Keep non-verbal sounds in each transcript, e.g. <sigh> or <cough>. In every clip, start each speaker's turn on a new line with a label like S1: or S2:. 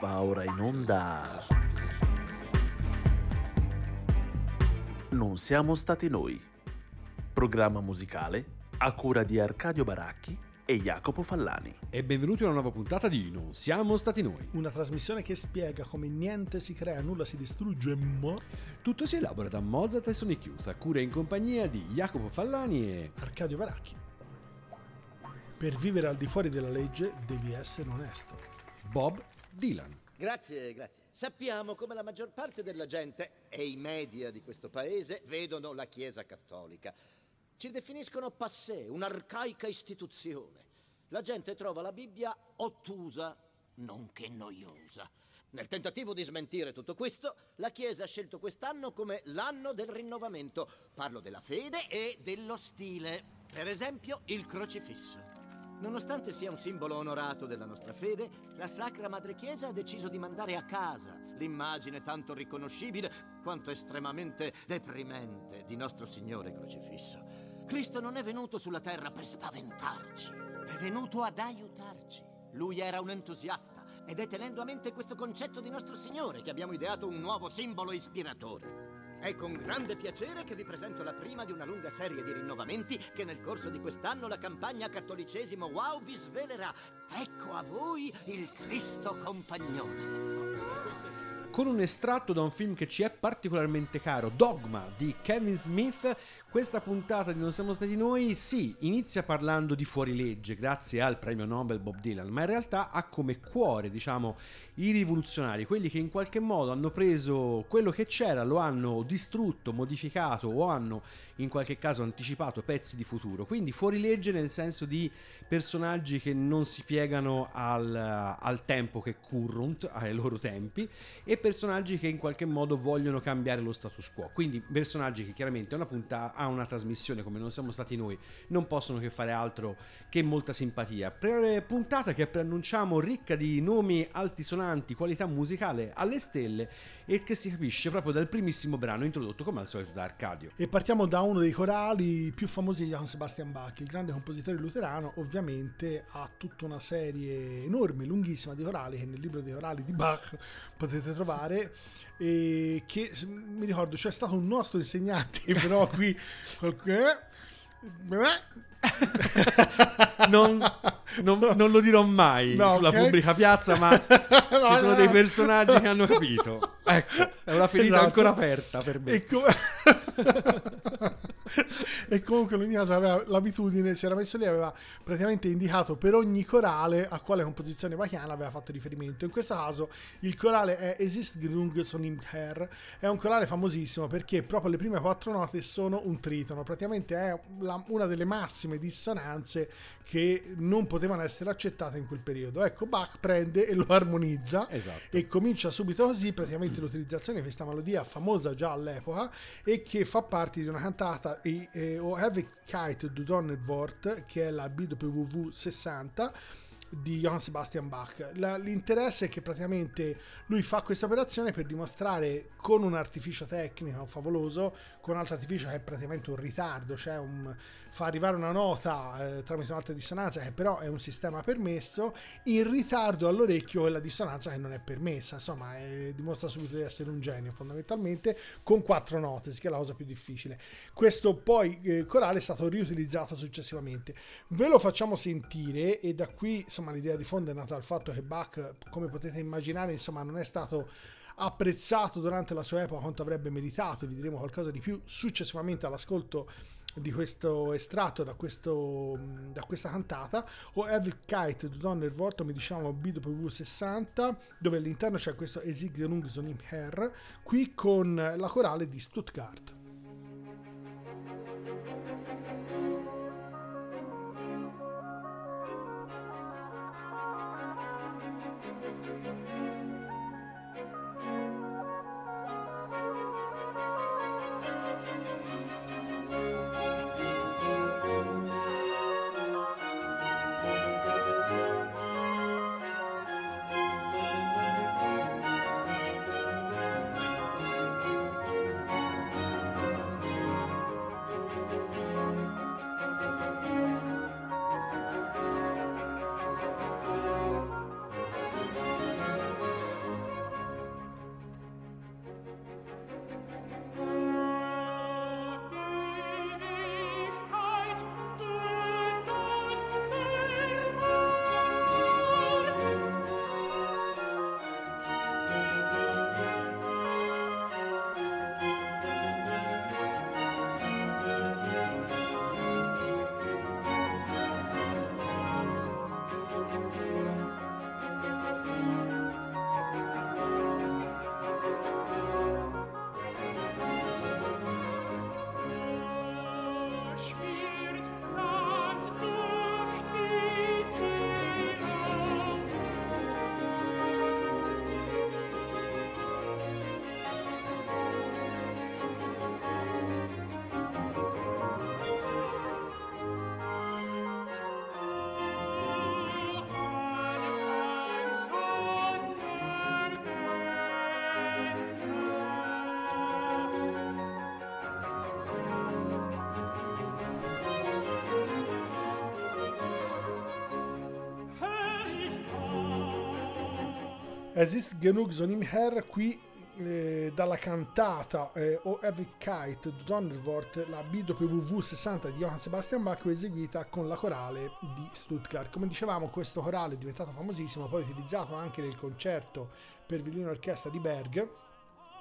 S1: Va ora in onda. Non siamo stati noi. Programma musicale a cura di Arcadio Baracchi e Jacopo Fallani.
S2: E benvenuti a una nuova puntata di Non siamo stati noi.
S3: Una trasmissione che spiega come niente si crea, nulla si distrugge, ma
S2: Tutto si elabora da Mozart e Sonic Youth, a cura e in compagnia di Jacopo Fallani e...
S3: Arcadio Baracchi. Per vivere al di fuori della legge devi essere onesto.
S2: Bob Dylan.
S4: Grazie, grazie. Sappiamo come la maggior parte della gente e i media di questo paese vedono la Chiesa cattolica. Ci definiscono passé, un'arcaica istituzione. La gente trova la Bibbia ottusa, nonché noiosa. Nel tentativo di smentire tutto questo, la Chiesa ha scelto quest'anno come l'anno del rinnovamento. Parlo della fede e dello stile. Per esempio, il crocifisso. Nonostante sia un simbolo onorato della nostra fede, la Sacra Madre Chiesa ha deciso di mandare a casa l'immagine tanto riconoscibile quanto estremamente deprimente di nostro Signore crocifisso. Cristo non è venuto sulla terra per spaventarci, è venuto ad aiutarci. Lui era un entusiasta ed è tenendo a mente questo concetto di nostro Signore che abbiamo ideato un nuovo simbolo ispiratore. È con grande piacere che vi presento la prima di una lunga serie di rinnovamenti che nel corso di quest'anno la campagna Cattolicesimo Wow vi svelerà. Ecco a voi il Cristo compagnone.
S2: Con un estratto da un film che ci è particolarmente caro, Dogma di Kevin Smith, questa puntata di Non siamo stati noi, sì, inizia parlando di fuorilegge grazie al premio Nobel Bob Dylan, ma in realtà ha come cuore, diciamo, i rivoluzionari, quelli che in qualche modo hanno preso quello che c'era, lo hanno distrutto, modificato o hanno in qualche caso anticipato pezzi di futuro. Quindi fuorilegge nel senso di personaggi che non si piegano al, al tempo che current, ai loro tempi, e personaggi che in qualche modo vogliono cambiare lo status quo. Quindi personaggi che chiaramente a una, punta, a una trasmissione come non siamo stati noi non possono che fare altro che molta simpatia. Pre- puntata che preannunciamo ricca di nomi altisonanti, qualità musicale alle stelle e che si capisce proprio dal primissimo brano introdotto come al solito da Arcadio.
S3: E partiamo da uno dei corali più famosi di Johann Sebastian Bach, il grande compositore luterano, ovviamente ha tutta una serie enorme, lunghissima di corali che nel libro dei corali di Bach potete trovare e che mi ricordo c'è stato un nostro insegnante <laughs> però qui <laughs>
S2: non, non, non, lo dirò mai no, sulla okay. pubblica piazza, ma <laughs> no, ci sono no, dei personaggi che hanno capito. Ecco, è una ferita esatto. ancora aperta per me.
S3: E, com- <laughs> e comunque lui aveva l'abitudine, si era messo lì, aveva praticamente indicato per ogni corale a quale composizione bachiana aveva fatto riferimento. In questo caso il corale è Esist Grung Sonim Her, è un corale famosissimo perché proprio le prime quattro note sono un tritono, praticamente è la, una delle massime dissonanze che non potevano essere accettate in quel periodo. Ecco, Bach prende e lo armonizza
S2: esatto.
S3: e comincia subito così praticamente l'utilizzazione di questa melodia famosa già all'epoca e che fa parte di una cantata e, e, o Have Kite du Donnerwort che è la BWV 60 di Johann Sebastian Bach. La, l'interesse è che praticamente lui fa questa operazione per dimostrare con un artificio tecnico favoloso, con un altro artificio che è praticamente un ritardo, cioè un, fa arrivare una nota eh, tramite un'alta dissonanza che però è un sistema permesso, in ritardo all'orecchio quella dissonanza che non è permessa, insomma è, dimostra subito di essere un genio fondamentalmente con quattro note, che è la cosa più difficile. Questo poi eh, corale è stato riutilizzato successivamente. Ve lo facciamo sentire e da qui insomma l'idea di fondo è nata dal fatto che Bach, come potete immaginare, insomma non è stato apprezzato durante la sua epoca quanto avrebbe meritato, vi diremo qualcosa di più successivamente all'ascolto di questo estratto da, questo, da questa cantata o Evil Kite di Donner Vorto mi diciamo BW 60 dove all'interno c'è questo Esig Lungson im Herr qui con la corale di Stuttgart Es ist genug von ihm her, qui eh, dalla cantata eh, O Ewigkeit du Donnerwort, la BWV 60 di Johann Sebastian Bach, eseguita con la corale di Stuttgart. Come dicevamo, questo corale è diventato famosissimo, poi utilizzato anche nel concerto per violino orchestra di Berg,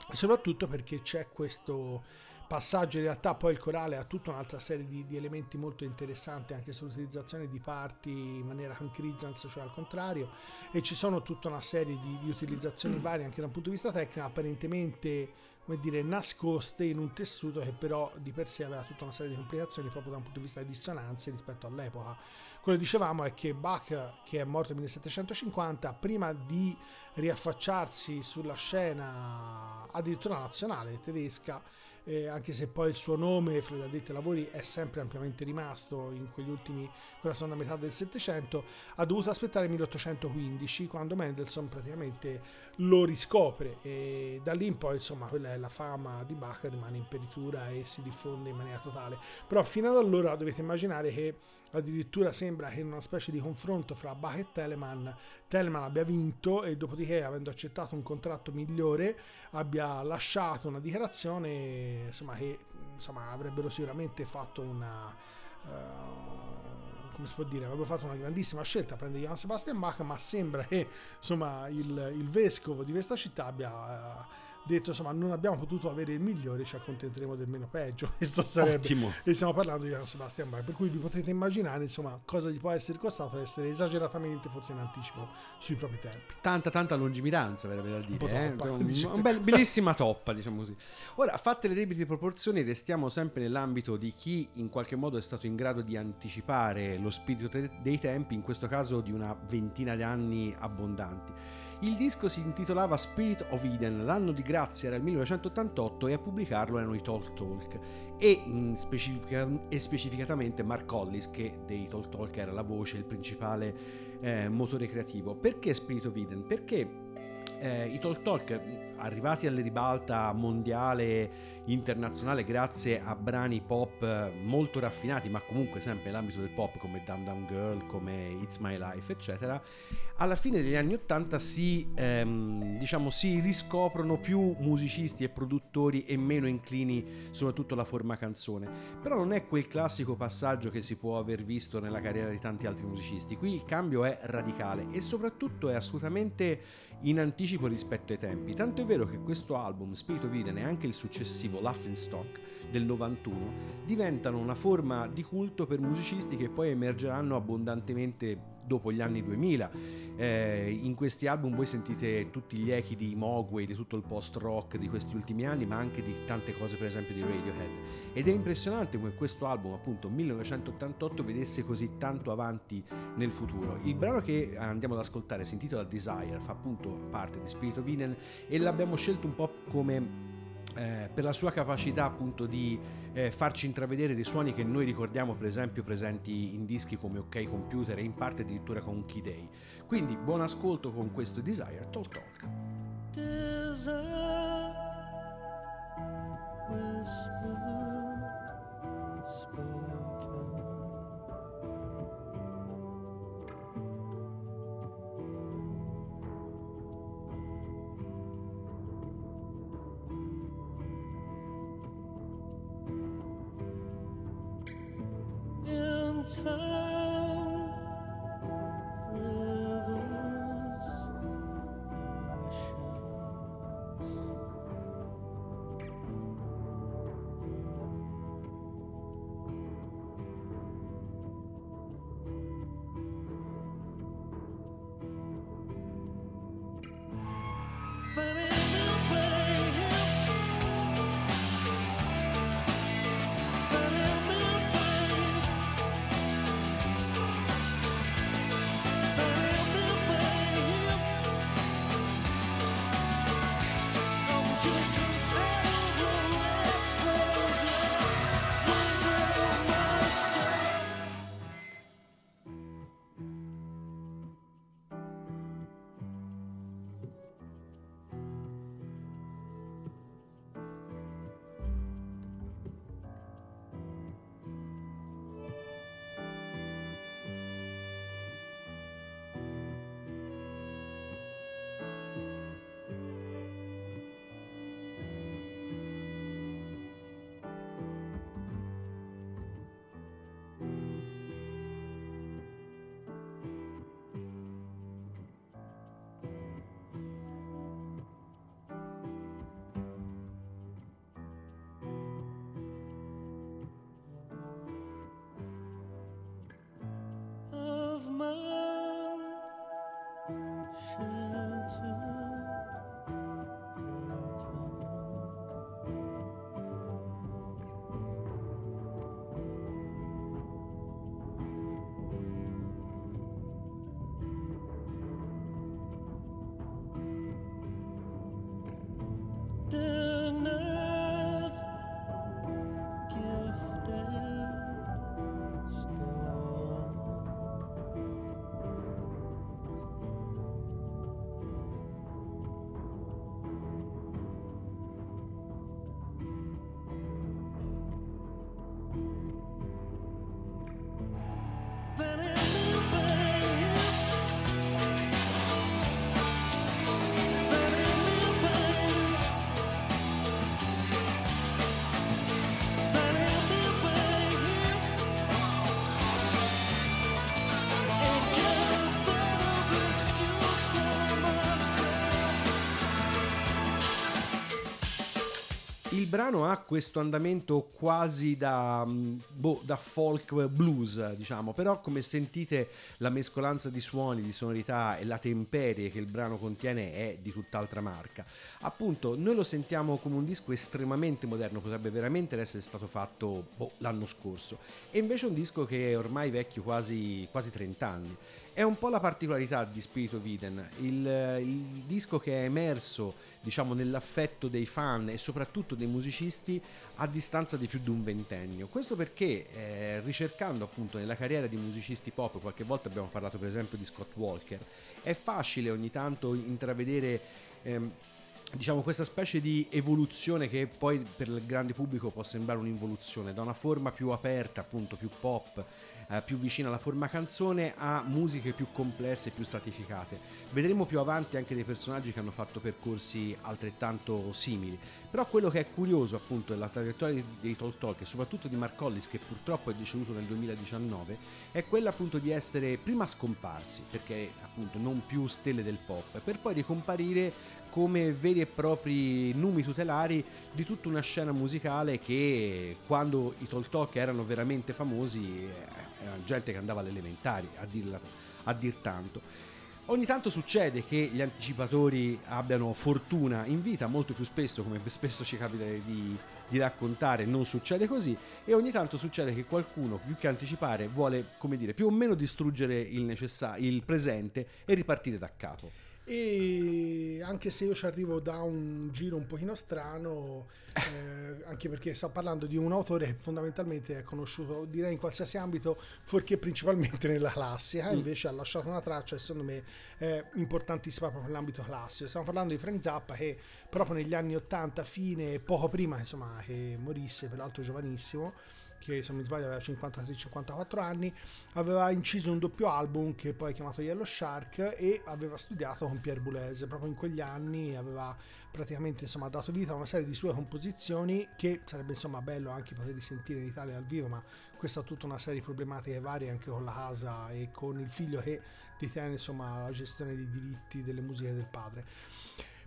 S3: soprattutto perché c'è questo passaggio in realtà poi il corale ha tutta un'altra serie di, di elementi molto interessanti anche sull'utilizzazione di parti in maniera Hankrizans cioè al contrario e ci sono tutta una serie di, di utilizzazioni varie anche da un punto di vista tecnico apparentemente come dire nascoste in un tessuto che però di per sé aveva tutta una serie di complicazioni proprio da un punto di vista di dissonanze rispetto all'epoca. Quello che dicevamo è che Bach che è morto nel 1750 prima di riaffacciarsi sulla scena addirittura nazionale tedesca eh, anche se poi il suo nome fra addetti ai lavori è sempre ampiamente rimasto in quegli ultimi, quella seconda metà del Settecento, ha dovuto aspettare il 1815 quando Mendelssohn praticamente lo riscopre. E da lì in poi insomma quella è la fama di Bach rimane in peritura e si diffonde in maniera totale. Però fino ad allora dovete immaginare che addirittura sembra che in una specie di confronto fra Bach e Telemann Telemann abbia vinto e dopodiché avendo accettato un contratto migliore abbia lasciato una dichiarazione insomma, che insomma, avrebbero sicuramente fatto una uh, come si può dire avrebbero fatto una grandissima scelta a prendere Johann Sebastian Bach ma sembra che insomma il, il vescovo di questa città abbia uh, detto insomma non abbiamo potuto avere il migliore ci accontenteremo del meno peggio <laughs> questo sarebbe
S2: Ottimo.
S3: e stiamo parlando di Johann Sebastian Bach per cui vi potete immaginare insomma cosa gli può essere costato essere esageratamente forse in anticipo sui propri tempi
S2: Tanta, tanta lungimiranza, verrebbe da
S3: Un
S2: dire. eh?
S3: troppa,
S2: Un-
S3: diciamo.
S2: un bel- bellissima toppa, diciamo così. Ora, fatte le debite proporzioni, restiamo sempre nell'ambito di chi in qualche modo è stato in grado di anticipare lo spirito te- dei tempi, in questo caso di una ventina di anni abbondanti. Il disco si intitolava Spirit of Eden, l'anno di grazia era il 1988 e a pubblicarlo erano i Talk Talk e, specifica- e specificatamente Mark Hollis che dei Talk Talk era la voce, il principale eh, motore creativo. Perché Spirit of Eden? Perché eh, i Talk Talk arrivati alle ribalta mondiale internazionale grazie a brani pop eh, molto raffinati ma comunque sempre nell'ambito del pop come Down Down Girl come It's My Life eccetera. Alla fine degli anni 80 si, ehm, diciamo, si riscoprono più musicisti e produttori e meno inclini soprattutto alla forma canzone. Però non è quel classico passaggio che si può aver visto nella carriera di tanti altri musicisti. Qui il cambio è radicale e soprattutto è assolutamente in anticipo rispetto ai tempi. Tanto è vero che questo album, Spirit of Eden e anche il successivo Laughing Stock del 91 diventano una forma di culto per musicisti che poi emergeranno abbondantemente dopo gli anni 2000. Eh, in questi album voi sentite tutti gli echi di Mogwai, di tutto il post rock di questi ultimi anni, ma anche di tante cose per esempio di Radiohead. Ed è impressionante come questo album, appunto 1988, vedesse così tanto avanti nel futuro. Il brano che andiamo ad ascoltare si intitola Desire, fa appunto parte di Spirit of Eden e l'abbiamo scelto un po' come eh, per la sua capacità appunto di eh, farci intravedere dei suoni che noi ricordiamo per esempio presenti in dischi come OK Computer e in parte addirittura con Key Day. Quindi buon ascolto con questo Desire Talk Talk.
S5: desire whisper spoken in
S2: brano ha questo andamento quasi da, mm, boh, da folk blues, diciamo, però come sentite la mescolanza di suoni, di sonorità e la temperie che il brano contiene è di tutt'altra marca. Appunto, noi lo sentiamo come un disco estremamente moderno, potrebbe veramente essere stato fatto boh, l'anno scorso, e invece è un disco che è ormai vecchio quasi, quasi 30 anni. È un po' la particolarità di Spirito Viden, il, il disco che è emerso diciamo nell'affetto dei fan e soprattutto dei musicisti a distanza di più di un ventennio. Questo perché eh, ricercando appunto nella carriera di musicisti pop, qualche volta abbiamo parlato per esempio di Scott Walker, è facile ogni tanto intravedere ehm, diciamo questa specie di evoluzione che poi per il grande pubblico può sembrare un'involuzione da una forma più aperta appunto più pop eh, più vicina alla forma canzone a musiche più complesse e più stratificate. Vedremo più avanti anche dei personaggi che hanno fatto percorsi altrettanto simili. Però quello che è curioso appunto della traiettoria dei- dei Talk Talk e soprattutto di Mark Hollis che purtroppo è deceduto nel 2019 è quella appunto di essere prima scomparsi perché appunto non più stelle del pop per poi ricomparire come veri e propri numi tutelari di tutta una scena musicale che quando i Talk Talk erano veramente famosi eh, era gente che andava alle elementari a, dirla- a dir tanto. Ogni tanto succede che gli anticipatori abbiano fortuna in vita, molto più spesso, come <laughs> spesso ci capita di, di raccontare, non succede così, e ogni tanto succede che qualcuno, più che anticipare, vuole, come dire, più o meno distruggere il, necessa- il presente e ripartire da capo.
S3: E anche se io ci arrivo da un giro un pochino strano, eh, anche perché sto parlando di un autore che fondamentalmente è conosciuto direi in qualsiasi ambito, fuorché principalmente nella classica, invece ha lasciato una traccia secondo me è importantissima proprio nell'ambito classico. Stiamo parlando di Frank Zappa che proprio negli anni 80, fine, poco prima insomma, che morisse, peraltro giovanissimo, che se non mi sbaglio aveva 53-54 anni, aveva inciso un doppio album che poi è chiamato Yellow Shark e aveva studiato con Pierre Boulez. Proprio in quegli anni aveva praticamente insomma, dato vita a una serie di sue composizioni che sarebbe insomma bello anche poter sentire in Italia dal vivo, ma questa ha tutta una serie di problematiche varie anche con la casa e con il figlio che detiene insomma la gestione dei diritti delle musiche del padre.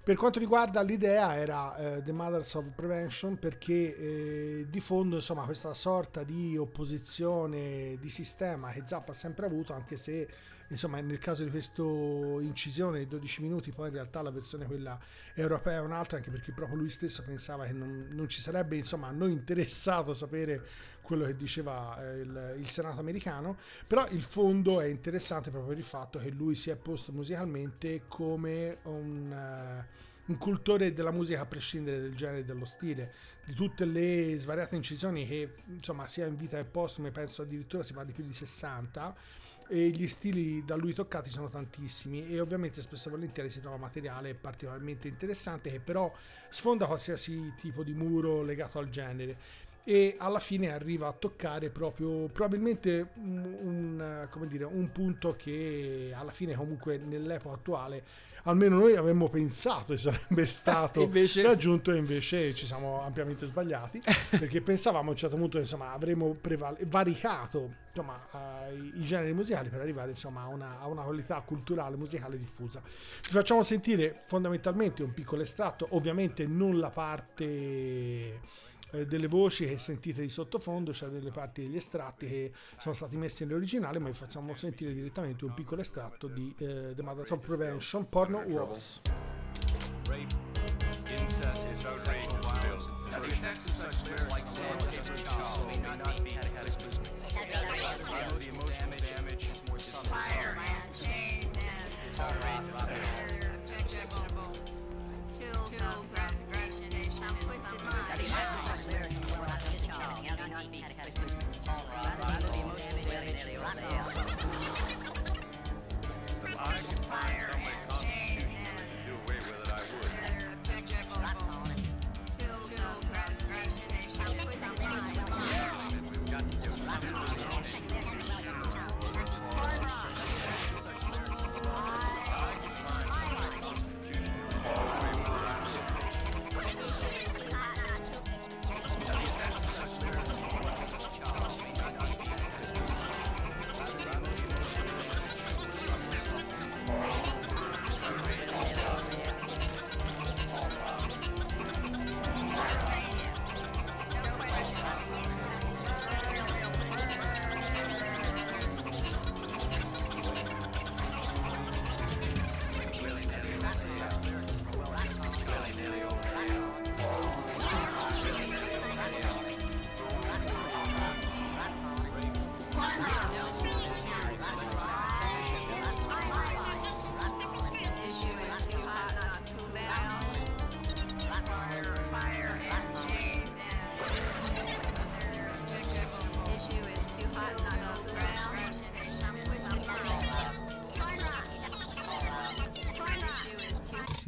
S3: Per quanto riguarda l'idea era eh, The Mothers of Prevention perché eh, di fondo insomma questa sorta di opposizione di sistema che Zappa ha sempre avuto anche se insomma nel caso di questa incisione di 12 minuti poi in realtà la versione quella europea è un'altra anche perché proprio lui stesso pensava che non, non ci sarebbe insomma a noi interessato sapere quello che diceva eh, il, il Senato americano. Però il fondo è interessante proprio per il fatto che lui si è posto musicalmente come un, eh, un cultore della musica a prescindere del genere e dello stile. Di tutte le svariate incisioni che insomma sia in vita e postume penso addirittura si parli più di 60 e gli stili da lui toccati sono tantissimi e ovviamente spesso e volentieri si trova materiale particolarmente interessante che però sfonda qualsiasi tipo di muro legato al genere. E alla fine arriva a toccare proprio probabilmente un, un, come dire, un punto che alla fine comunque nell'epoca attuale almeno noi avremmo pensato che sarebbe <laughs> stato
S2: Invece-
S3: raggiunto e invece ci siamo ampiamente sbagliati <laughs> perché pensavamo a un certo punto insomma avremmo preval- varicato insomma, i, i generi musicali per arrivare insomma a una, a una qualità culturale musicale diffusa. Vi facciamo sentire fondamentalmente un piccolo estratto ovviamente non la parte eh, delle voci che sentite di sottofondo, cioè delle parti degli estratti che sono stati messi nell'originale, ma vi facciamo sentire direttamente un piccolo estratto di eh, The Mothers of Prevention, Porno Wars.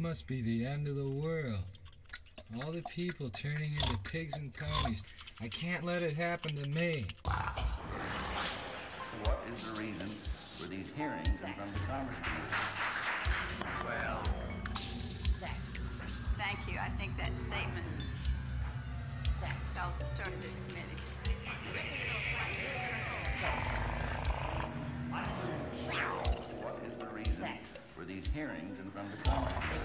S6: Must be the end of the world. All the people turning into pigs and ponies. I can't let it happen to me.
S7: What is the reason for these hearings in front of the Commerce Well,
S8: Sex. Thank you. I think that statement tells the story of this committee.
S7: These hearings in front of the Commerce Commission?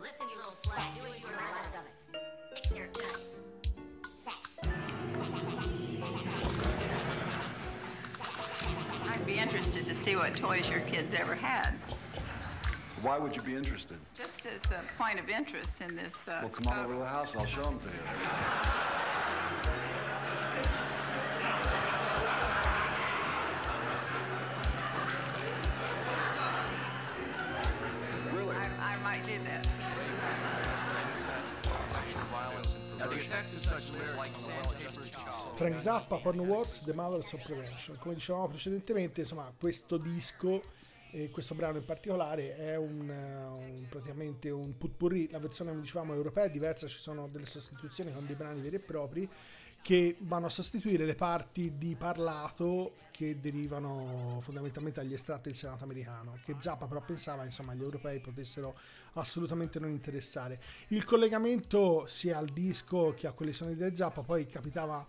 S9: Listen, you little slut. Do what you want of it. Fix your sex.
S8: I'd be interested to see what toys your kids ever had.
S10: Why would you be interested?
S8: Just as a point of interest in this. Uh,
S10: Well, come on over to the house and I'll show them to you.
S3: Frank Zappa, Porn Wars, The Mothers of Prevention. Come dicevamo precedentemente, insomma, questo disco e questo brano in particolare è un, un- praticamente un putpurri, la versione come dicevamo europea è diversa, ci sono delle sostituzioni con dei brani veri e propri che vanno a sostituire le parti di parlato che derivano fondamentalmente dagli estratti del Senato americano, che Zappa però pensava insomma gli europei potessero assolutamente non interessare. Il collegamento sia al disco che a quelle sonorità di Zappa poi capitava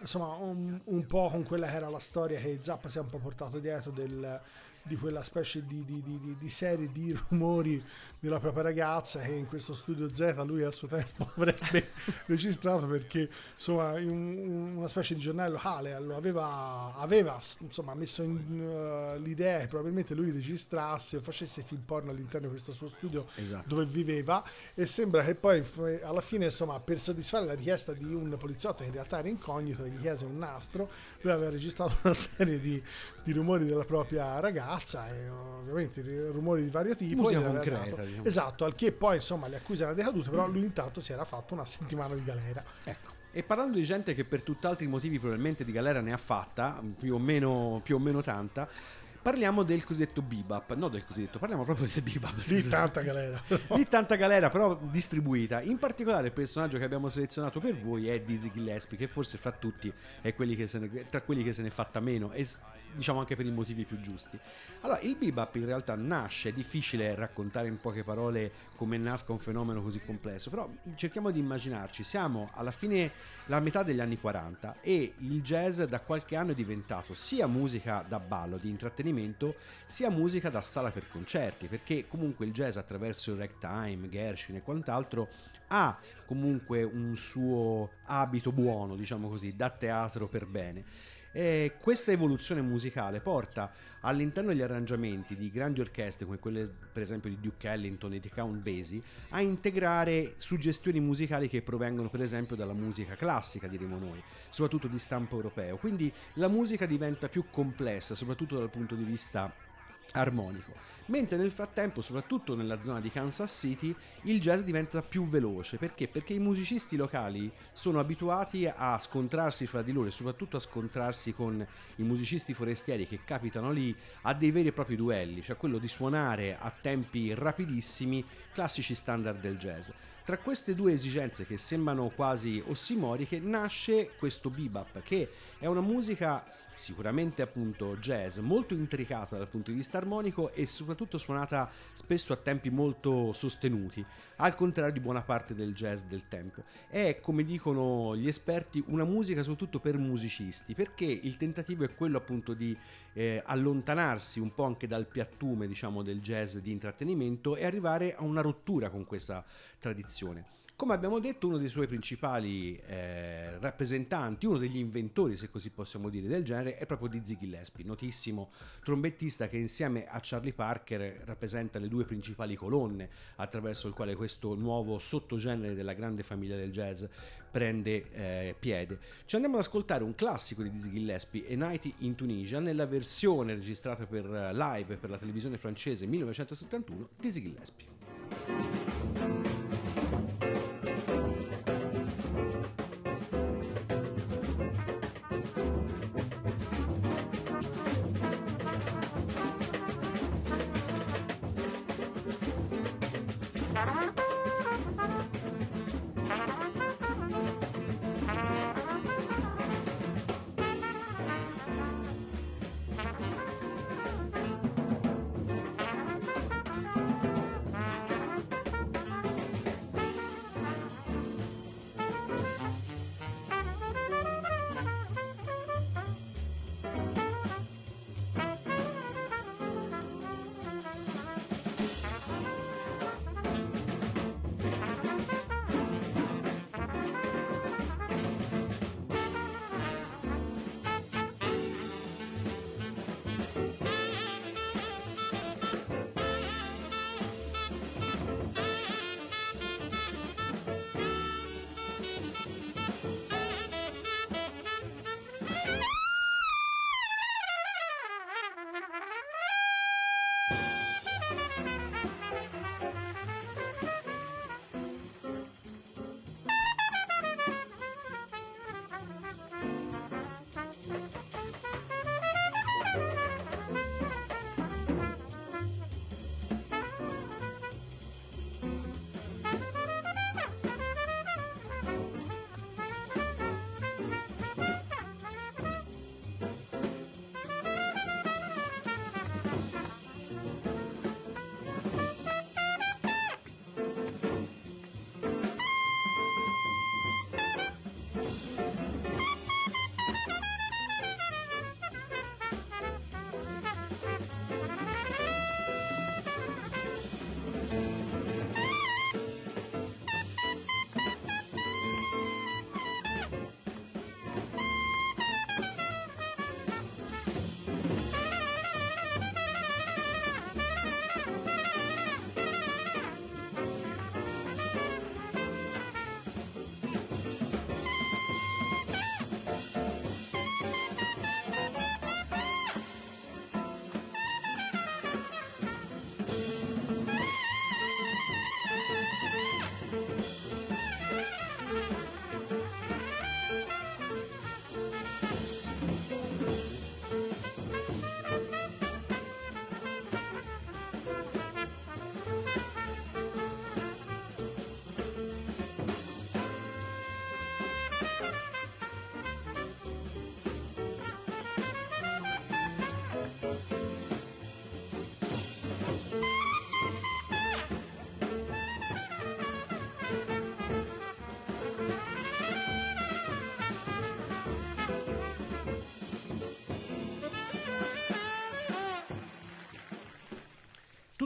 S3: insomma un, un po' con quella che era la storia che Zappa si è un po' portato dietro del- di quella specie di, di- di- di- serie di rumori della propria ragazza che in questo studio Z lui a suo tempo <laughs> avrebbe registrato perché insomma in un- una specie di giornale locale lo aveva, aveva insomma messo in uh, l'idea che probabilmente lui registrasse o facesse film porno all'interno di questo suo studio
S2: Esatto.
S3: dove viveva e sembra che poi alla fine insomma per soddisfare la richiesta di un poliziotto che in realtà era incognito gli chiese un nastro lui aveva registrato <laughs> una serie di, di rumori della propria ragazza e ovviamente ri- rumori di vario tipo
S2: Musica concreta, diciamo.
S3: esatto al che poi insomma le accuse erano decadute però lui intanto si era fatto una settimana di galera
S2: Ecco. E parlando di gente che per tutt'altri motivi probabilmente di galera ne ha fatta, più o meno, più o meno tanta, parliamo del cosiddetto bebop. No, del cosiddetto, parliamo proprio del bebop.
S3: di tanta galera <laughs>
S2: Di tanta galera, però distribuita. In particolare il personaggio che abbiamo selezionato per voi è Dizzy Gillespie, che forse fra tutti è quelli che se ne- tra quelli che se ne è fatta meno e diciamo anche per i motivi più giusti. Allora, il bebop in realtà nasce, è difficile raccontare in poche parole come nasca un fenomeno così complesso, però cerchiamo di immaginarci, siamo alla fine, la metà degli anni 40 e il jazz da qualche anno è diventato sia musica da ballo, di intrattenimento, sia musica da sala per concerti, perché comunque il jazz attraverso il ragtime, Gershwin e quant'altro ha comunque un suo abito buono, diciamo così, da teatro per bene. E questa evoluzione musicale porta all'interno degli arrangiamenti di grandi orchestre come quelle per esempio di Duke Ellington e di Count Basie a integrare suggestioni musicali che provengono per esempio dalla musica classica diremo noi, soprattutto di stampo europeo. Quindi la musica diventa più complessa, soprattutto dal punto di vista armonico. Mentre nel frattempo, soprattutto nella zona di Kansas City, il jazz diventa più veloce. Perché? Perché i musicisti locali sono abituati a scontrarsi fra di loro e soprattutto a scontrarsi con i musicisti forestieri che capitano lì a dei veri e propri duelli, cioè quello di suonare a tempi rapidissimi classici standard del jazz. Tra queste due esigenze che sembrano quasi ossimoriche nasce questo bebop che è una musica sicuramente appunto jazz molto intricata dal punto di vista armonico e soprattutto suonata spesso a tempi molto sostenuti, al contrario di buona parte del jazz del tempo. È come dicono gli esperti una musica soprattutto per musicisti perché il tentativo è quello appunto di eh, allontanarsi un po' anche dal piattume diciamo del jazz di intrattenimento e arrivare a una rottura con questa tradizione. Come abbiamo detto, uno dei suoi principali eh, rappresentanti, uno degli inventori, se così possiamo dire, del genere è proprio Dizzy Gillespie, notissimo trombettista che insieme a Charlie Parker rappresenta le due principali colonne attraverso il quale questo nuovo sottogenere della grande famiglia del jazz prende eh, piede. Ci andiamo ad ascoltare un classico di Dizzy Gillespie, A Night in Tunisia, nella versione registrata per eh, live per la televisione francese 1971, Dizzy Gillespie.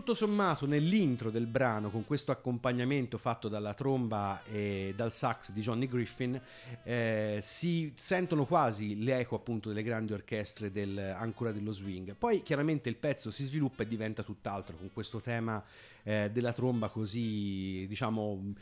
S2: Tutto sommato, nell'intro del brano, con questo accompagnamento fatto dalla tromba e dal sax di Johnny Griffin, eh, si sentono quasi l'eco appunto delle grandi orchestre del, ancora dello swing. Poi chiaramente il pezzo si sviluppa e diventa tutt'altro, con questo tema eh, della tromba così, diciamo,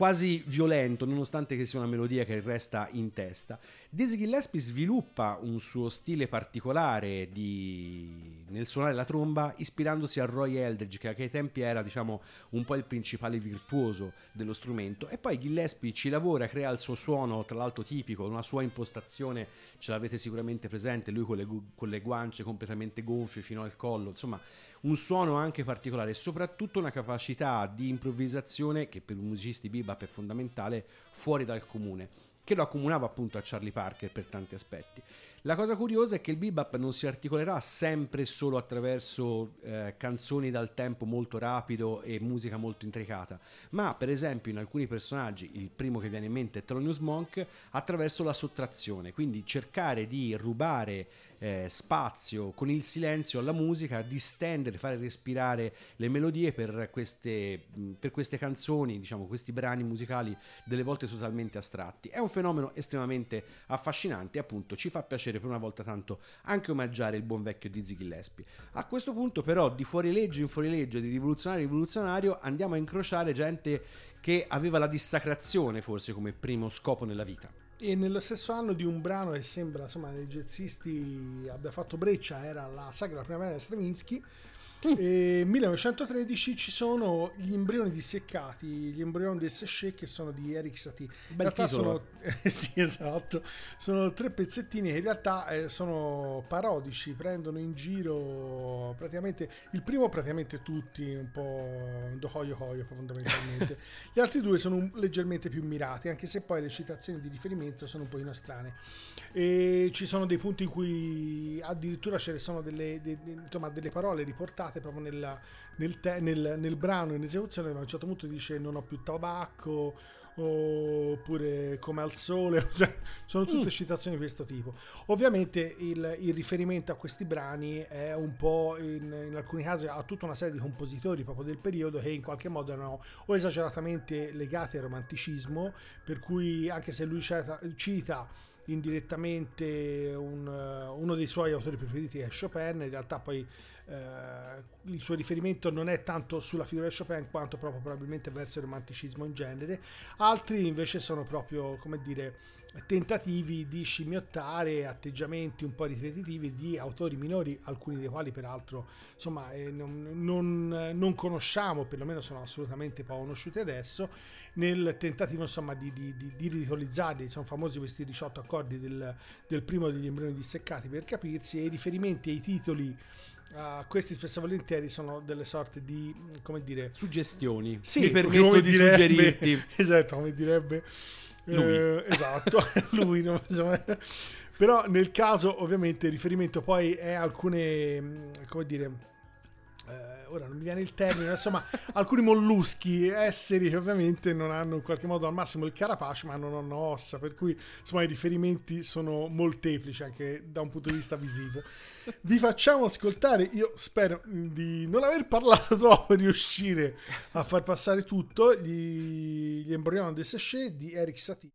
S2: quasi violento, nonostante che sia una melodia che resta in testa. Dizzy Gillespie sviluppa un suo stile particolare di... nel suonare la tromba, ispirandosi a Roy Eldridge, che ai tempi era diciamo, un po' il principale virtuoso dello strumento. E poi Gillespie ci lavora, crea il suo suono, tra l'altro tipico, una sua impostazione, ce l'avete sicuramente presente, lui con le, con le guance completamente gonfie fino al collo, insomma un suono anche particolare e soprattutto una capacità di improvvisazione che per i musicisti bebop è fondamentale fuori dal comune che lo accomunava appunto a Charlie Parker per tanti aspetti. La cosa curiosa è che il bebop non si articolerà sempre solo attraverso eh, canzoni dal tempo molto rapido e musica molto intricata, ma per esempio in alcuni personaggi, il primo che viene in mente è Thelonious Monk, attraverso la sottrazione, quindi cercare di rubare eh, spazio con il silenzio alla musica, distendere, fare respirare le melodie per queste, per queste canzoni, diciamo questi brani musicali delle volte totalmente astratti. È un fenomeno estremamente affascinante appunto ci fa piacere per una volta tanto anche omaggiare il buon vecchio Dizzy Gillespie. A questo punto però di fuorilegge in fuorilegge, di rivoluzionario in rivoluzionario andiamo a incrociare gente che aveva la dissacrazione forse come primo scopo nella vita.
S3: E nello stesso anno di un brano che sembra insomma nei jazzisti abbia fatto breccia era la sagra primavera di Stravinsky E 1913 ci sono gli embrioni disseccati, gli embrioni del Séché che sono di Eric Satie. In
S2: Bel
S3: realtà
S2: titolo.
S3: sono <laughs> eh, sì, esatto. Sono tre pezzettini che in realtà eh, sono parodici, prendono in giro praticamente il primo praticamente tutti un po' do hoyo hoyo fondamentalmente. <laughs> Gli altri due sono un- leggermente più mirati, anche se poi le citazioni di riferimento sono un po' strane. E ci sono dei punti in cui addirittura ce ne sono delle, de- de- insomma, delle parole riportate proprio nella- nel, te- nel- nel brano in esecuzione, ma a un certo punto dice non ho più tabacco oppure come al sole, <laughs> cioè, sono tutte citazioni di questo tipo. Ovviamente il, il riferimento a questi brani è un po' in, in alcuni casi a tutta una serie di compositori proprio del periodo che in qualche modo erano o esageratamente legati al romanticismo, per cui anche se lui cita, cita indirettamente un, uno dei suoi autori preferiti è Chopin, in realtà poi eh, il suo riferimento non è tanto sulla figura di Chopin quanto proprio probabilmente verso il romanticismo in genere, altri invece sono proprio, come dire, tentativi di scimmiottare atteggiamenti un po' ripetitivi di autori minori, alcuni dei quali peraltro insomma eh, non, non- non conosciamo, perlomeno sono assolutamente poco conosciuti adesso, nel tentativo insomma di, di, di, di ridicolizzarli, sono famosi questi 18 accordi del, del primo degli embrioni disseccati per capirsi e i riferimenti ai titoli a questi spesso e volentieri sono delle sorte di, come dire,
S2: Suggestioni.
S3: sì,
S2: Mi permetto di
S3: direbbe-
S2: suggerirti. <laughs>
S3: Esatto, come direbbe
S2: Lui.
S3: eh, <laughs> esatto, <laughs> lui. no? Insomma, però nel caso ovviamente il riferimento poi è alcune, mh, come dire, eh, ora non mi viene il termine, insomma, <laughs> alcuni molluschi, esseri che ovviamente non hanno in qualche modo al massimo il carapace, ma non hanno ossa, per cui insomma i riferimenti sono molteplici anche da un punto di vista visivo. Vi facciamo ascoltare, io spero di non aver parlato <laughs> troppo e riuscire a far passare tutto, gli, gli Embryons de Sachet di Eric Satie.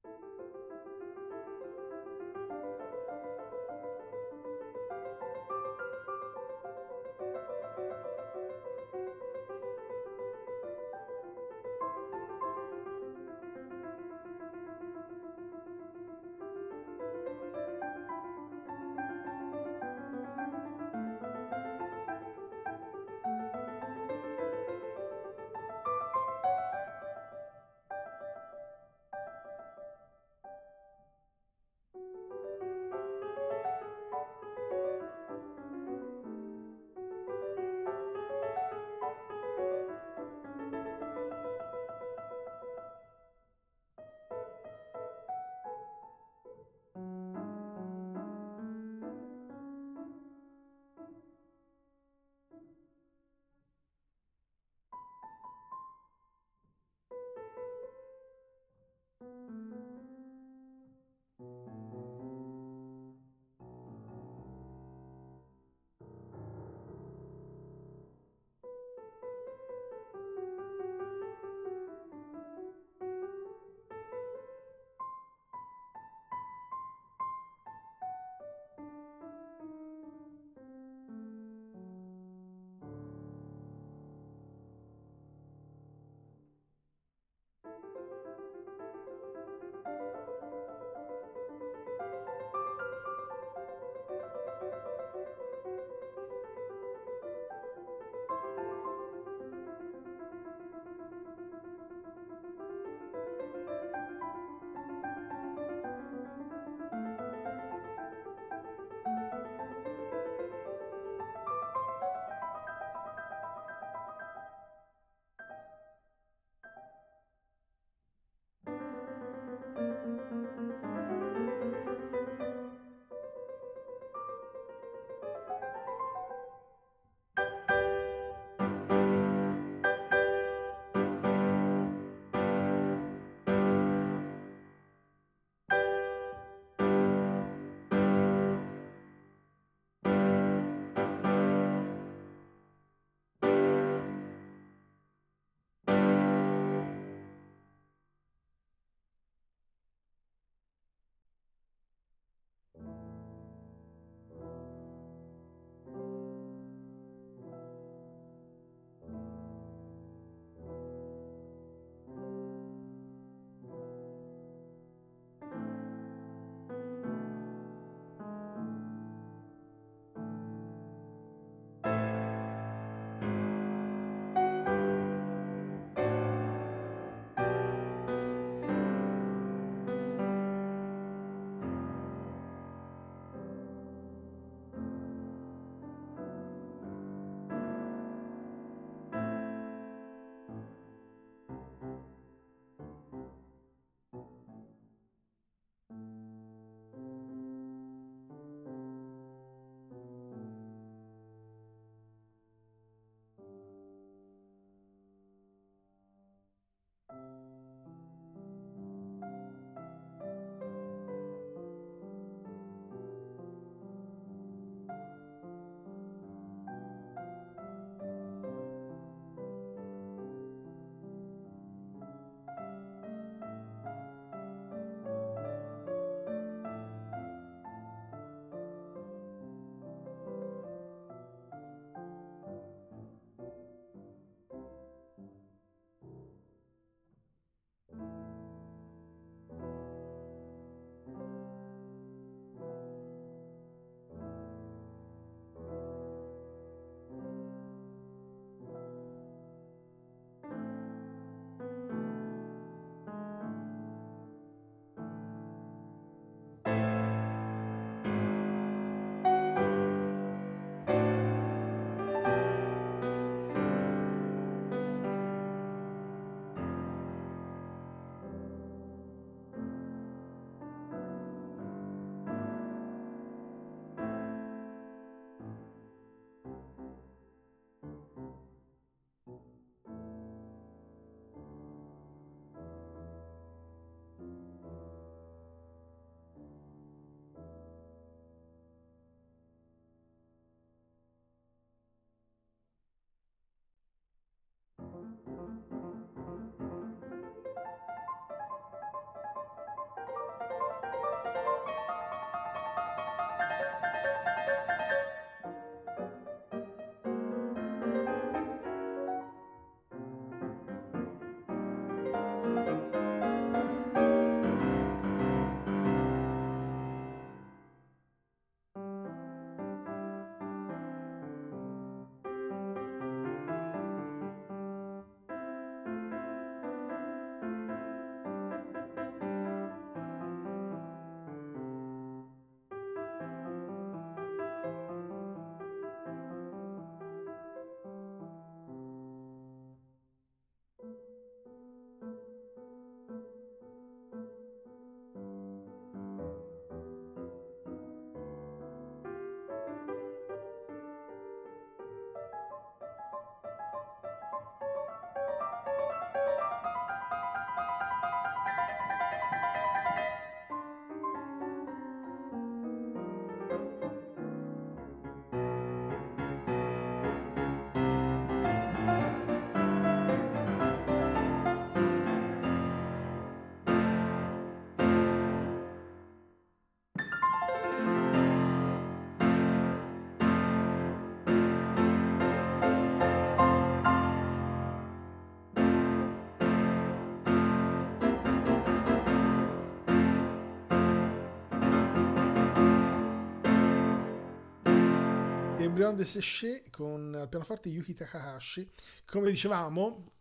S3: The Sachet con al pianoforte Yuki Takahashi. Come dicevamo,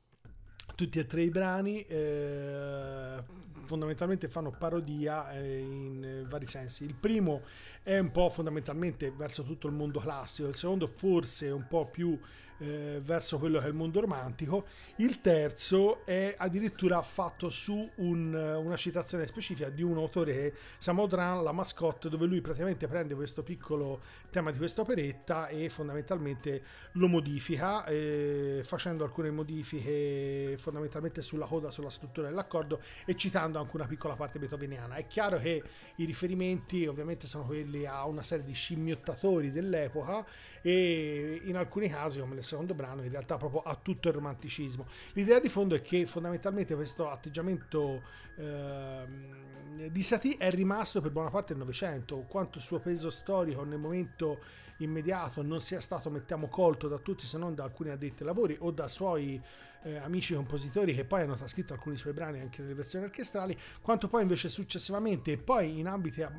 S3: tutti e tre i brani eh, fondamentalmente fanno parodia eh, in vari sensi. Il primo è un po' fondamentalmente verso tutto il mondo classico, il secondo forse è un po' più eh, verso quello che è il mondo romantico, il terzo è addirittura fatto su un- una citazione specifica di un autore Samodran, la mascotte, dove lui praticamente prende questo piccolo tema di questa operetta e fondamentalmente lo modifica eh, facendo alcune modifiche fondamentalmente sulla coda, sulla struttura dell'accordo e citando anche una piccola parte beethoveniana. È chiaro che i riferimenti ovviamente sono quelli a una serie di scimmiottatori dell'epoca e in alcuni casi, come nel secondo brano, in realtà proprio a tutto il romanticismo. L'idea di fondo è che fondamentalmente questo atteggiamento ehm, di Satie è rimasto per buona parte del Novecento, quanto il suo peso storico nel momento immediato non sia stato, mettiamo, colto da tutti se non da alcuni addetti ai lavori o da suoi eh, amici compositori che poi hanno trascritto alcuni suoi brani anche nelle versioni orchestrali, quanto poi invece successivamente e poi in ambiti a-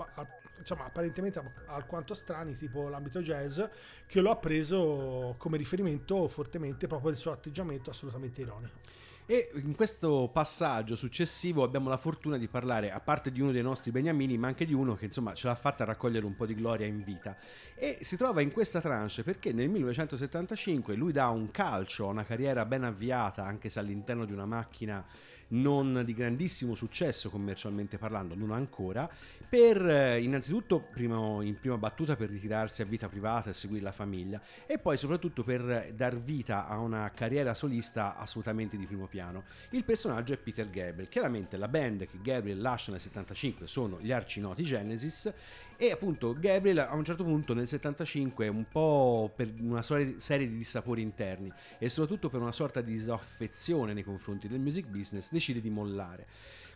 S3: insomma apparentemente alquanto strani tipo l'ambito jazz che lo ha preso come riferimento fortemente proprio del suo atteggiamento assolutamente ironico.
S2: E in questo passaggio successivo abbiamo la fortuna di parlare, a parte di uno dei nostri beniamini, ma anche di uno che insomma ce l'ha fatta a raccogliere un po' di gloria in vita. E si trova in questa tranche perché nel 1975 lui dà un calcio a una carriera ben avviata, anche se all'interno di una macchina non di grandissimo successo commercialmente parlando, non ancora, per eh, innanzitutto prima- in prima battuta per ritirarsi a vita privata e seguire la famiglia. E poi soprattutto per dar vita a una carriera solista assolutamente di primo piano. Il personaggio è Peter Gabriel, chiaramente la band che Gabriel lascia nel 75 sono gli arcinoti Genesis e appunto Gabriel a un certo punto nel 75 un po' per una serie di dissapori interni e soprattutto per una sorta di disaffezione nei confronti del music business decide di mollare.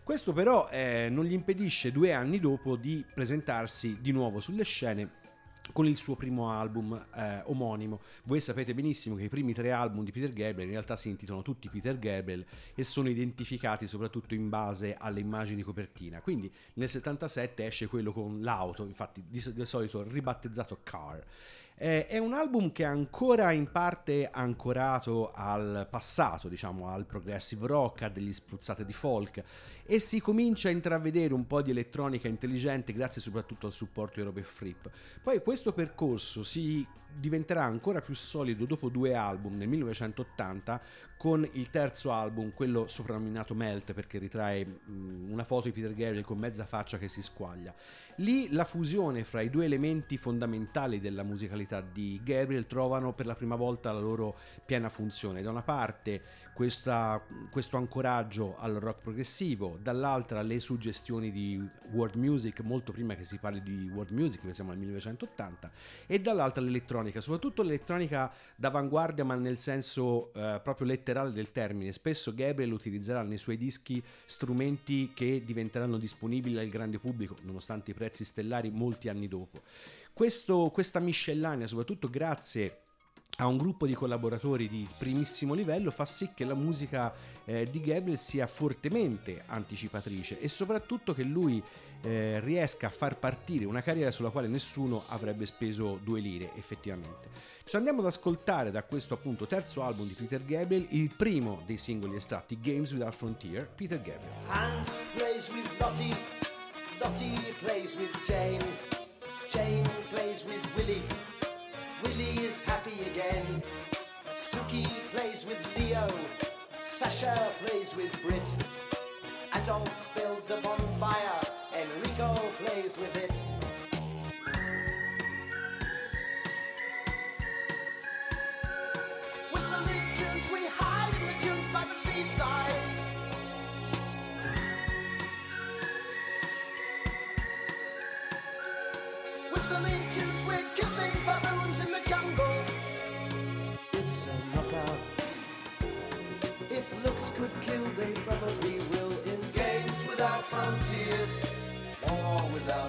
S2: Questo però eh, non gli impedisce due anni dopo di presentarsi di nuovo sulle scene con il suo primo album eh, omonimo. Voi sapete benissimo che i primi tre album di Peter Gabriel in realtà si intitolano tutti Peter Gabriel e sono identificati soprattutto in base alle immagini di copertina. Quindi nel 77 esce quello con l'auto, infatti di, di solito ribattezzato Car. Eh, è un album che è ancora in parte ancorato al passato, diciamo al progressive rock, a degli spruzzate di folk e si comincia a intravedere un po' di elettronica intelligente grazie soprattutto al supporto di Robert Fripp. Poi questo percorso si diventerà ancora più solido dopo due album nel 1980 con il terzo album, quello soprannominato Melt perché ritrae mh, una foto di Peter Gabriel con mezza faccia che si squaglia. Lì la fusione fra i due elementi fondamentali della musicalità di Gabriel trovano per la prima volta la loro piena funzione. Da una parte questa- questo ancoraggio al rock progressivo, dall'altra le suggestioni di world music, molto prima che si parli di world music, perché siamo nel 1980, e dall'altra l'elettronica, soprattutto l'elettronica d'avanguardia, ma nel senso eh, proprio letterale del termine. Spesso Gabriel utilizzerà nei suoi dischi strumenti che diventeranno disponibili al grande pubblico, nonostante i prezzi stellari, molti anni dopo. Questo- questa miscellanea, soprattutto grazie a un gruppo di collaboratori di primissimo livello fa sì che la musica eh, di Gabriel sia fortemente anticipatrice e soprattutto che lui eh, riesca a far partire una carriera sulla quale nessuno avrebbe speso due lire effettivamente. Ci andiamo ad ascoltare da questo appunto terzo album di Peter Gabriel il primo dei singoli estratti Games Without Frontier, Peter Gabriel.
S5: Hans plays with Lottie, Lottie plays with Jane,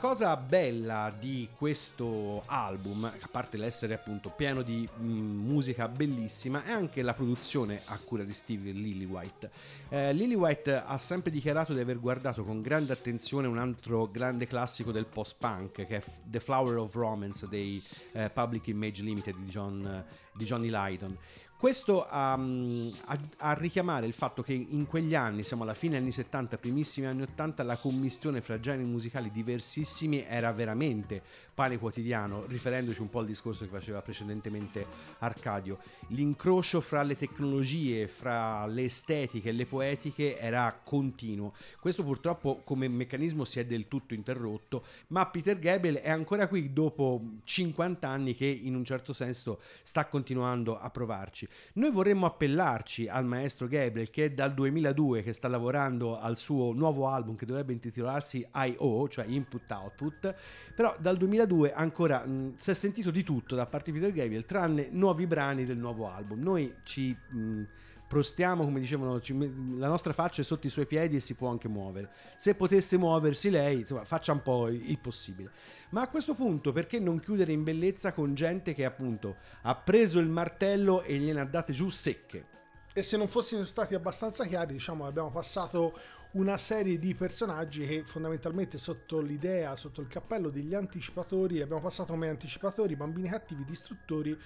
S2: Cosa bella di questo album, a parte l'essere appunto pieno di mm, musica bellissima, è anche la produzione a cura di Steve Lillywhite. Eh, Lillywhite ha sempre dichiarato di aver guardato con grande attenzione un altro grande classico del post-punk, che è The Flower of Romance dei eh, Public Image Limited di, John, di Johnny Lydon. Questo a, mm, a- a richiamare il fatto che in quegli anni, siamo alla fine anni 70, primissimi anni 80, la commistione fra generi musicali diversissimi era veramente pane quotidiano, riferendoci un po' al discorso che faceva precedentemente Arcadio. L'incrocio fra le tecnologie, fra le estetiche e le poetiche era continuo. Questo purtroppo come meccanismo si è del tutto interrotto, ma Peter Gabriel è ancora qui dopo 50 anni che in un certo senso sta continuando a provarci. Noi vorremmo appellarci al maestro Gabriel che è dal 2002 che sta lavorando al suo nuovo album che dovrebbe intitolarsi I.O., cioè Input Output, però dal 2002 ancora mh, si è sentito di tutto da parte di Peter Gabriel tranne nuovi brani del nuovo album. Noi ci mh, prostiamo, come dicevano, ci la nostra faccia è sotto i suoi piedi e si può anche muovere. Se potesse muoversi lei, insomma, faccia un po' il possibile. Ma a questo punto, perché non chiudere in bellezza con gente che appunto ha preso il martello e gliene ha date giù secche?
S3: E se non fossimo stati abbastanza chiari, diciamo, abbiamo passato una serie di personaggi che fondamentalmente sotto l'idea, sotto il cappello degli anticipatori, abbiamo passato come anticipatori, bambini cattivi, distruttori,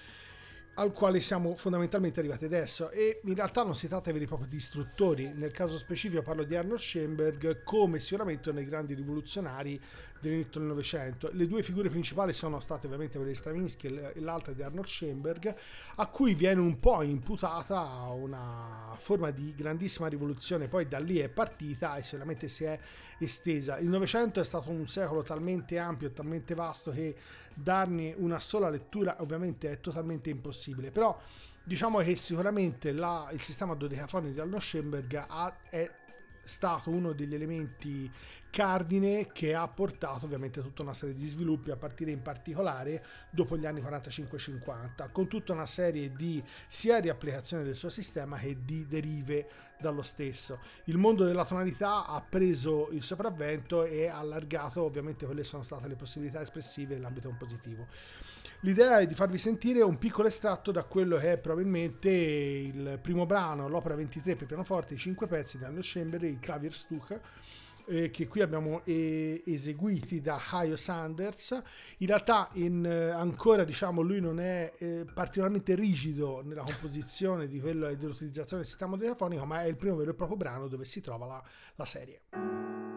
S3: al quale siamo fondamentalmente arrivati adesso. E in realtà non si tratta di veri e propri distruttori. Nel caso specifico parlo di Arnold Schoenberg come sicuramente uno dei grandi rivoluzionari dell'inizio del Novecento. Le due figure principali sono state ovviamente quelle di Stravinsky e l'altra di Arnold Schoenberg a cui viene un po' imputata una forma di grandissima rivoluzione poi da lì è partita e sicuramente si è estesa. Il Novecento è stato un secolo talmente ampio e talmente vasto che darne una sola lettura ovviamente è totalmente impossibile però diciamo che sicuramente la- il sistema dodecafonico di Arnold Schoenberg ha- è stato uno degli elementi cardine che ha portato ovviamente tutta una serie di sviluppi a partire in particolare dopo gli anni 45-50 con tutta una serie di sia riapplicazioni del suo sistema che di derive dallo stesso. Il mondo della tonalità ha preso il sopravvento e ha allargato ovviamente quelle sono state le possibilità espressive nell'ambito compositivo L'idea è di farvi sentire un piccolo estratto da quello che è probabilmente il primo brano, l'opera 23 per pianoforte, i 5 pezzi di Arnold Schoenberg, il Klavierstück, eh, che qui abbiamo eh, eseguiti da Hayo Sanders. In realtà in, eh, ancora diciamo lui non è eh, particolarmente rigido nella composizione di quello dell'utilizzazione del sistema dodecafonico, ma è il primo vero e proprio brano dove si trova la, la serie.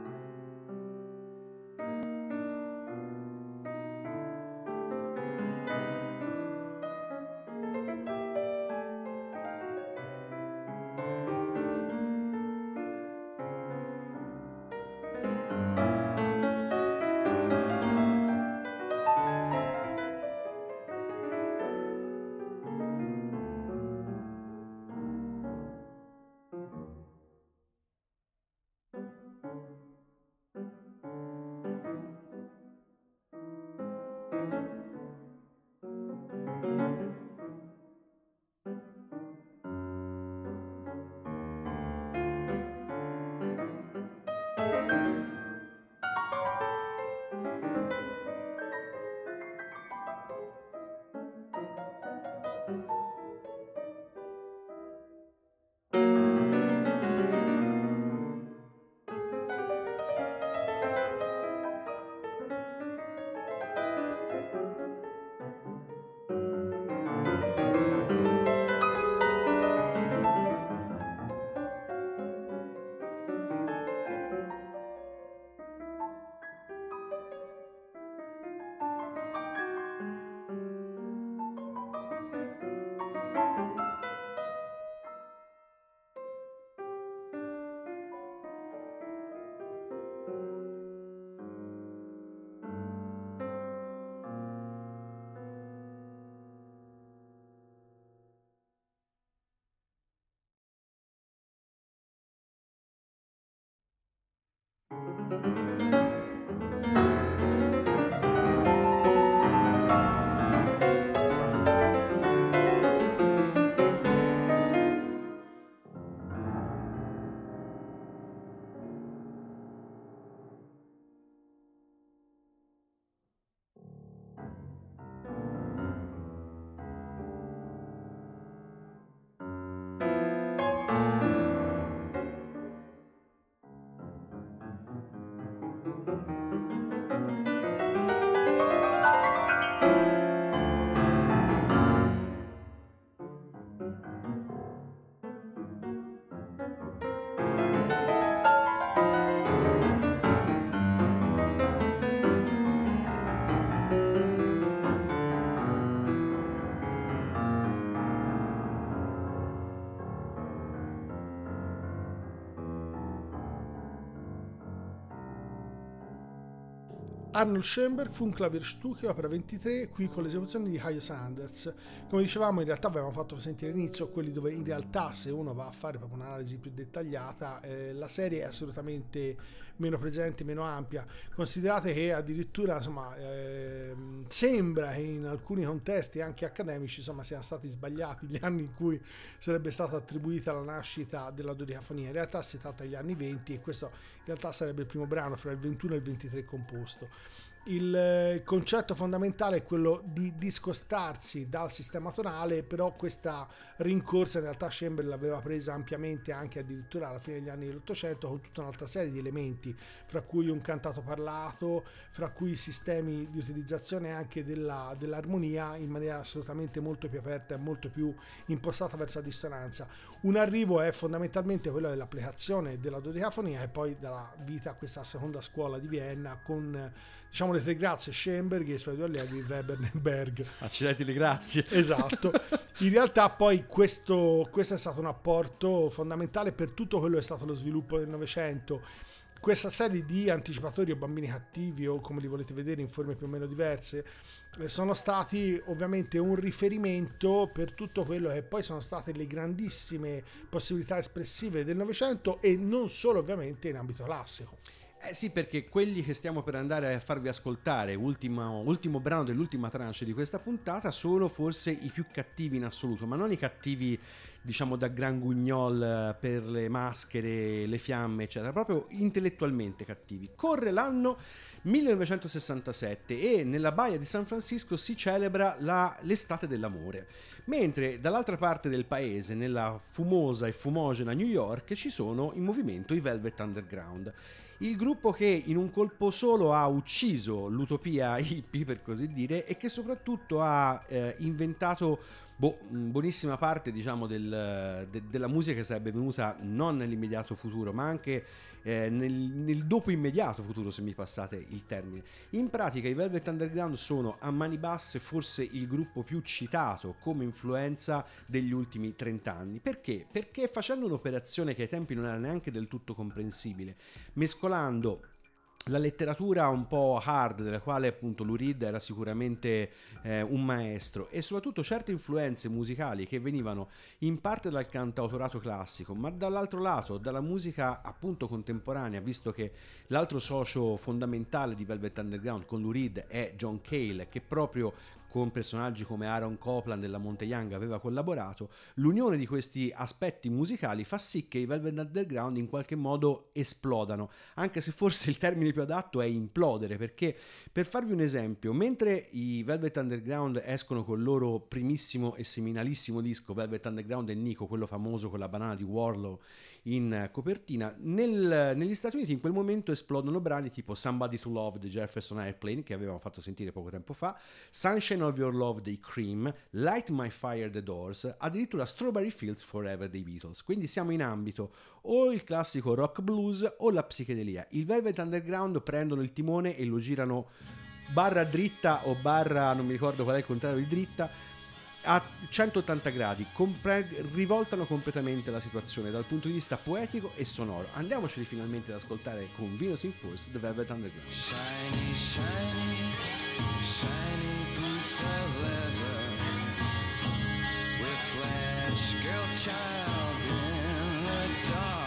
S3: Arnold Schoenberg fu un Klavierstücke opera 23 qui con l'esecuzione di Hayo Sanders. Come dicevamo in realtà avevamo fatto sentire all'inizio quelli dove in realtà se uno va a fare proprio un'analisi più dettagliata eh, la serie è assolutamente meno presente meno ampia. Considerate che addirittura insomma eh, sembra che in alcuni contesti anche accademici insomma siano stati sbagliati gli anni in cui sarebbe stata attribuita la nascita della dodicafonia. In realtà si tratta degli anni 20 e questo in realtà sarebbe il primo brano fra il 21 e il 23 composto il eh, concetto fondamentale è quello di discostarsi dal sistema tonale, però questa rincorsa in realtà Chamberlain l'aveva presa ampiamente anche addirittura alla fine degli anni dell'Ottocento con tutta un'altra serie di elementi, fra cui un cantato parlato, fra cui sistemi di utilizzazione anche della, dell'armonia in maniera assolutamente molto più aperta e molto più impostata verso la dissonanza. Un arrivo è fondamentalmente quello dell'applicazione della dodicafonia e poi dalla vita a questa seconda scuola di Vienna con diciamo le tre grazie Schoenberg e i suoi due allievi Weber e Berg.
S2: Accidenti le grazie.
S3: Esatto. In realtà poi questo, questo è stato un apporto fondamentale per tutto quello che è stato lo sviluppo del Novecento. Questa serie di anticipatori o bambini cattivi o come li volete vedere in forme più o meno diverse eh, sono stati ovviamente un riferimento per tutto quello che poi sono state le grandissime possibilità espressive del Novecento e non solo ovviamente in ambito classico.
S2: Eh sì, perché quelli che stiamo per andare a farvi ascoltare, ultimo, ultimo brano dell'ultima tranche di questa puntata, sono forse i più cattivi in assoluto, ma non i cattivi diciamo da gran gugnol eh, per le maschere, le fiamme, eccetera, proprio intellettualmente cattivi. Corre l'anno 1967 e nella baia di San Francisco si celebra la, l'estate dell'amore, mentre dall'altra parte del paese, nella fumosa e fumogena New York, ci sono in movimento i Velvet Underground il gruppo che in un colpo solo ha ucciso l'utopia hippie, per così dire, e che soprattutto ha eh, inventato boh, buonissima parte diciamo, del, de, della musica che sarebbe venuta non nell'immediato futuro, ma anche eh, nel, nel, dopo immediato futuro, se mi passate il termine. In pratica i Velvet Underground sono a mani basse forse il gruppo più citato come influenza degli ultimi 30 anni. Perché? Perché facendo un'operazione che ai tempi non era neanche del tutto comprensibile, mescolando la letteratura un po' hard, della quale appunto Lurid era sicuramente eh, un maestro, e soprattutto certe influenze musicali che venivano in parte dal cantautorato classico, ma dall'altro lato dalla musica appunto contemporanea, visto che l'altro socio fondamentale di Velvet Underground con Lurid è John Cale, che proprio con personaggi come Aaron Copland della Monte Young aveva collaborato, l'unione di questi aspetti musicali fa sì che i Velvet Underground in qualche modo esplodano, anche se forse il termine più adatto è implodere, perché per farvi un esempio, mentre i Velvet Underground escono col loro primissimo e seminalissimo disco Velvet Underground e Nico, quello famoso con la banana di Warlow in copertina. Nel, negli Stati Uniti in quel momento esplodono brani tipo Somebody to Love di Jefferson Airplane, che avevamo fatto sentire poco tempo fa, Sunshine of Your Love dei Cream, Light My Fire The Doors, addirittura Strawberry Fields Forever dei Beatles. Quindi siamo in ambito o il classico rock blues o la psichedelia. Il Velvet Underground prendono il timone e lo girano barra dritta o barra non mi ricordo qual è il contrario di dritta a 180 gradi, compre- rivoltano completamente la situazione dal punto di vista poetico e sonoro. Andiamoceli finalmente ad ascoltare con Venus in Force The Velvet Underground.
S11: Shiny, shiny, shiny boots of leather with flash girl child in the dark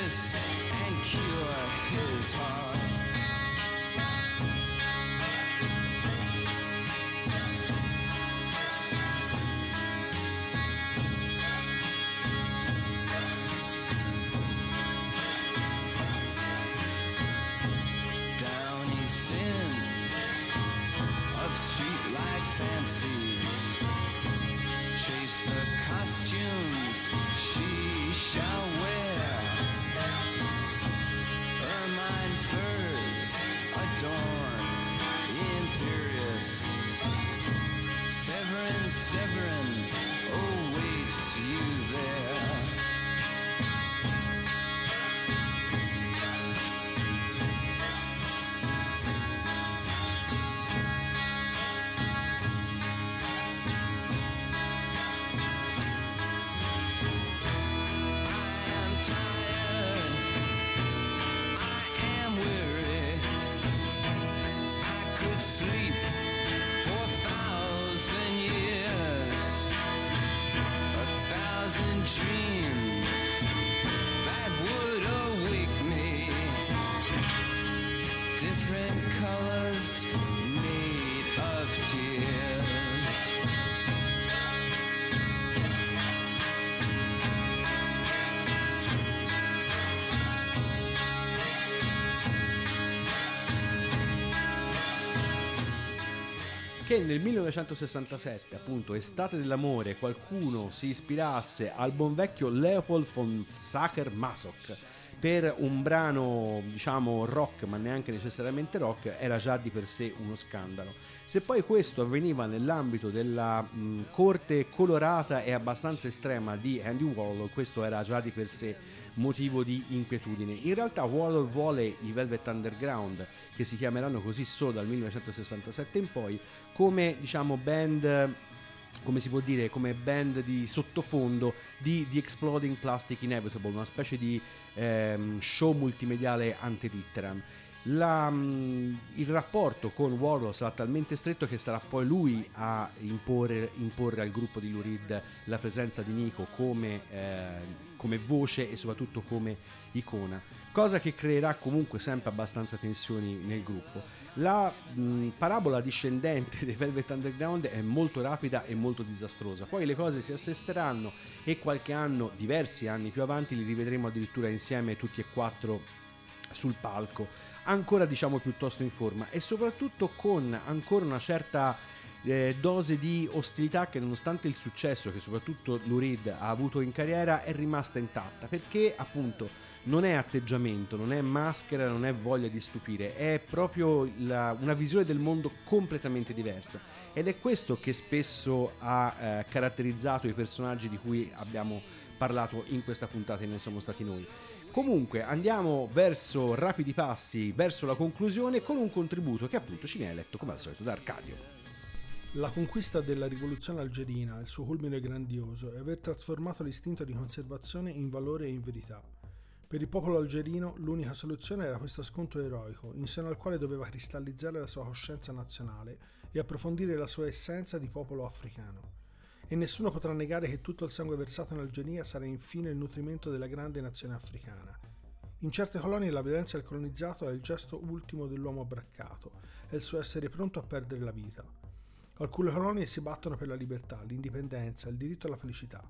S11: and cure his heart.
S2: Che nel 1967, appunto, estate dell'amore, qualcuno si ispirasse al buon vecchio Leopold von Sacher-Masoch per un brano, diciamo, rock, ma neanche necessariamente rock, era già di per sé uno scandalo. Se poi questo avveniva nell'ambito della mh, corte colorata e abbastanza estrema di Andy Warhol, questo era già di per sé motivo di inquietudine. In realtà Warhol vuole i Velvet Underground, che si chiameranno così solo dal 1967 in poi, come diciamo band come si può dire, come band di sottofondo di The Exploding Plastic Inevitable, una specie di ehm, show multimediale ante litteram. La, il rapporto con Warhol sarà talmente stretto che sarà poi lui a imporre, imporre al gruppo di Lou Reed la presenza di Nico come, eh, come voce e soprattutto come icona, cosa che creerà comunque sempre abbastanza tensioni nel gruppo. La mh, parabola discendente <laughs> dei Velvet Underground è molto rapida e molto disastrosa. Poi le cose si assesteranno e qualche anno, diversi anni più avanti, li rivedremo addirittura insieme tutti e quattro sul palco, ancora diciamo piuttosto in forma e soprattutto con ancora una certa eh, dose di ostilità che nonostante il successo che soprattutto Lou Reed ha avuto in carriera è rimasta intatta perché appunto non è atteggiamento, non è maschera, non è voglia di stupire, è proprio la- una visione del mondo completamente diversa ed è questo che spesso ha eh, caratterizzato i personaggi di cui abbiamo parlato in questa puntata e non siamo stati noi. Comunque andiamo verso rapidi passi, verso la conclusione con un contributo che appunto ci viene letto come al solito da Arcadio.
S3: La conquista della rivoluzione algerina, il suo culmine grandioso, è aver trasformato l'istinto di conservazione in valore e in verità. Per il popolo algerino l'unica soluzione era questo scontro eroico, in seno al quale doveva cristallizzare la sua coscienza nazionale e approfondire la sua essenza di popolo africano. E nessuno potrà negare che tutto il sangue versato in Algeria sarà infine il nutrimento della grande nazione africana. In certe colonie la violenza del colonizzato è il gesto ultimo dell'uomo abbraccato, è il suo essere pronto a perdere la vita. Alcune colonie si battono per la libertà, l'indipendenza, il diritto alla felicità.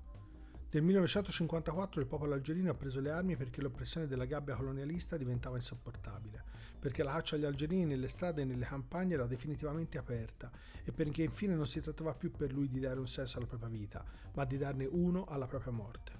S3: Nel 1954 il popolo algerino ha preso le armi perché l'oppressione della gabbia colonialista diventava insopportabile, perché la caccia agli algerini nelle strade e nelle campagne era definitivamente aperta e perché infine non si trattava più per lui di dare un senso alla propria vita, ma di darne uno alla propria morte.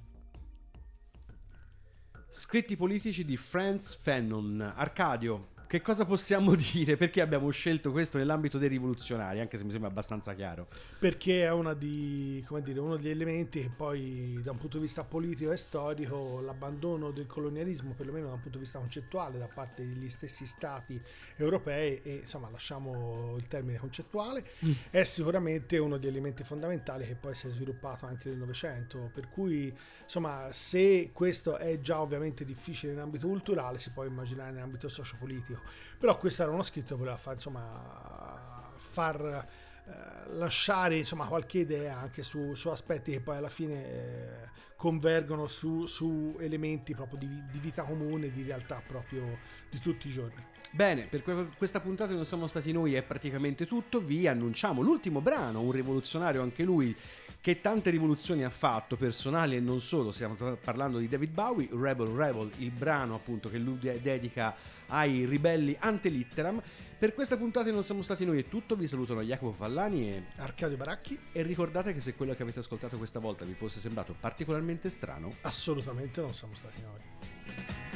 S2: Scritti politici di Franz Fanon. Arcadio, che cosa possiamo <laughs> dire? Perché abbiamo scelto questo nell'ambito dei rivoluzionari, anche se mi sembra abbastanza chiaro.
S3: Perché è una di, come dire, uno degli elementi che poi da un punto di vista politico e storico l'abbandono del colonialismo, perlomeno da un punto di vista concettuale, da parte degli stessi stati europei, e insomma lasciamo il termine concettuale,
S2: Mm.
S3: è sicuramente uno degli elementi fondamentali che poi si è sviluppato anche nel Novecento. Per cui insomma se questo è già ovviamente difficile in ambito culturale, si può immaginare in ambito sociopolitico. Però questo era uno scritto che voleva fare, insomma, far eh, lasciare insomma qualche idea anche su, su aspetti che poi alla fine eh, convergono su, su elementi proprio di, di vita comune, di realtà proprio di tutti i giorni.
S2: Bene, per que- questa puntata non siamo stati noi è praticamente tutto, vi annunciamo l'ultimo brano, un rivoluzionario anche lui che tante rivoluzioni ha fatto, personali e non solo, stiamo parlando di David Bowie, Rebel Rebel, il brano appunto che lui de- dedica ai ribelli ante litteram. Per questa puntata non siamo stati noi è tutto, vi salutano Jacopo Fallani e
S3: Arcadio Baracchi.
S2: E ricordate che se quello che avete ascoltato questa volta vi fosse sembrato particolarmente strano,
S3: Assolutamente non siamo stati noi.